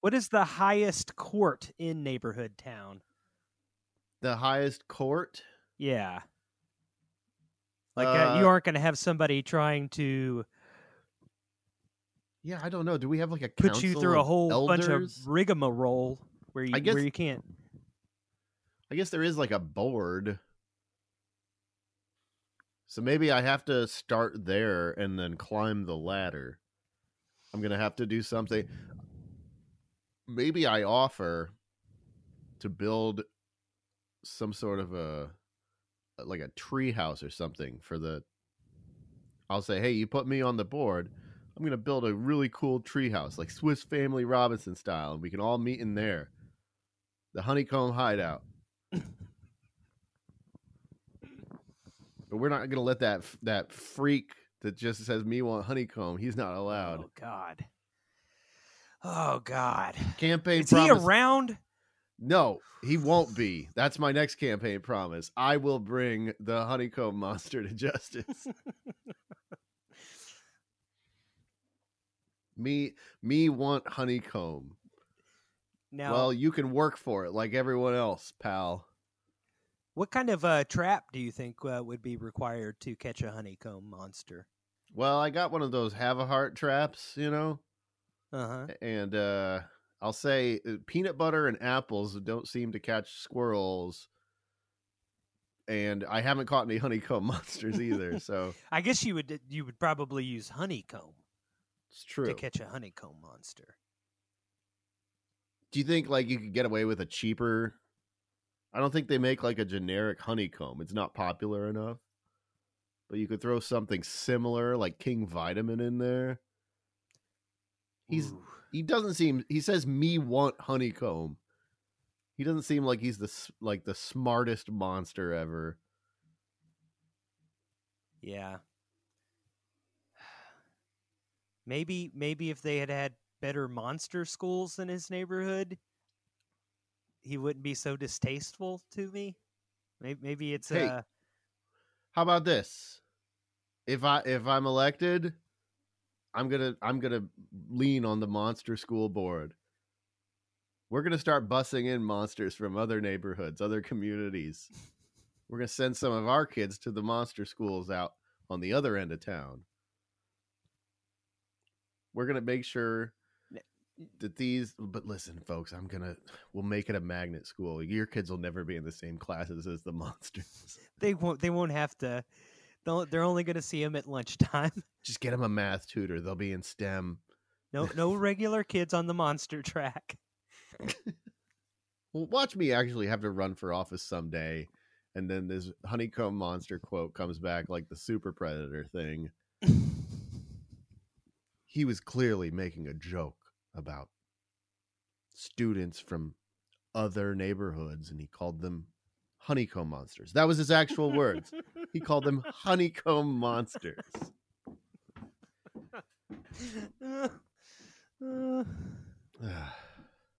What is the highest court in neighborhood town? The highest court. Yeah. Like uh, you Uh, aren't going to have somebody trying to Yeah, I don't know. Do we have like a put you through a whole bunch of elders? rigmarole where you guess- where you can't. I guess there is like a board. So maybe I have to start there and then climb the ladder. I'm going to have to do something. Maybe I offer to build some sort of a like a tree house or something for the I'll say, "Hey, you put me on the board. I'm going to build a really cool tree house like Swiss Family Robinson style and we can all meet in there." The honeycomb hideout. But we're not going to let that that freak that just says me want honeycomb. He's not allowed. Oh God. Oh God. Campaign Is promise. he around? No, he won't be. That's my next campaign promise. I will bring the honeycomb monster to justice. me me want honeycomb. Now, Well, you can work for it like everyone else, pal. what kind of uh, trap do you think uh, would be required to catch a honeycomb monster? Well, I got one of those Havahart traps, you know? Uh huh. and uh I'll say uh, peanut butter and apples don't seem to catch squirrels. And I haven't caught any honeycomb monsters either, so I guess you would you would probably use honeycomb it's true. to catch a honeycomb monster. Do you think like you could get away with a cheaper? I don't think they make like a generic honeycomb. It's not popular enough. But you could throw something similar like King Vitaman in there. He's Ooh. he doesn't seem he says me want honeycomb. He doesn't seem like he's the like the smartest monster ever. yeah. Maybe maybe if they had had better monster schools in his neighborhood, he wouldn't be so distasteful to me. Maybe, maybe it's Hey, uh How about this? If I if I'm elected, I'm gonna I'm gonna lean on the monster school board. We're gonna start bussing in monsters from other neighborhoods, other communities. We're gonna send some of our kids to the monster schools out on the other end of town. We're gonna make sure that these but listen folks i'm gonna we'll make it a magnet school your kids will never be in the same classes as the monsters they won't they won't have to. They'll, they're only going to see him at lunchtime. just get him a math tutor they'll be in stem No no regular kids on the monster track. well watch me actually have to run for office someday and then this honeycomb monster quote comes back like the super predator thing he was clearly making a joke about students from other neighborhoods and he called them honeycomb monsters that was his actual words he called them honeycomb monsters.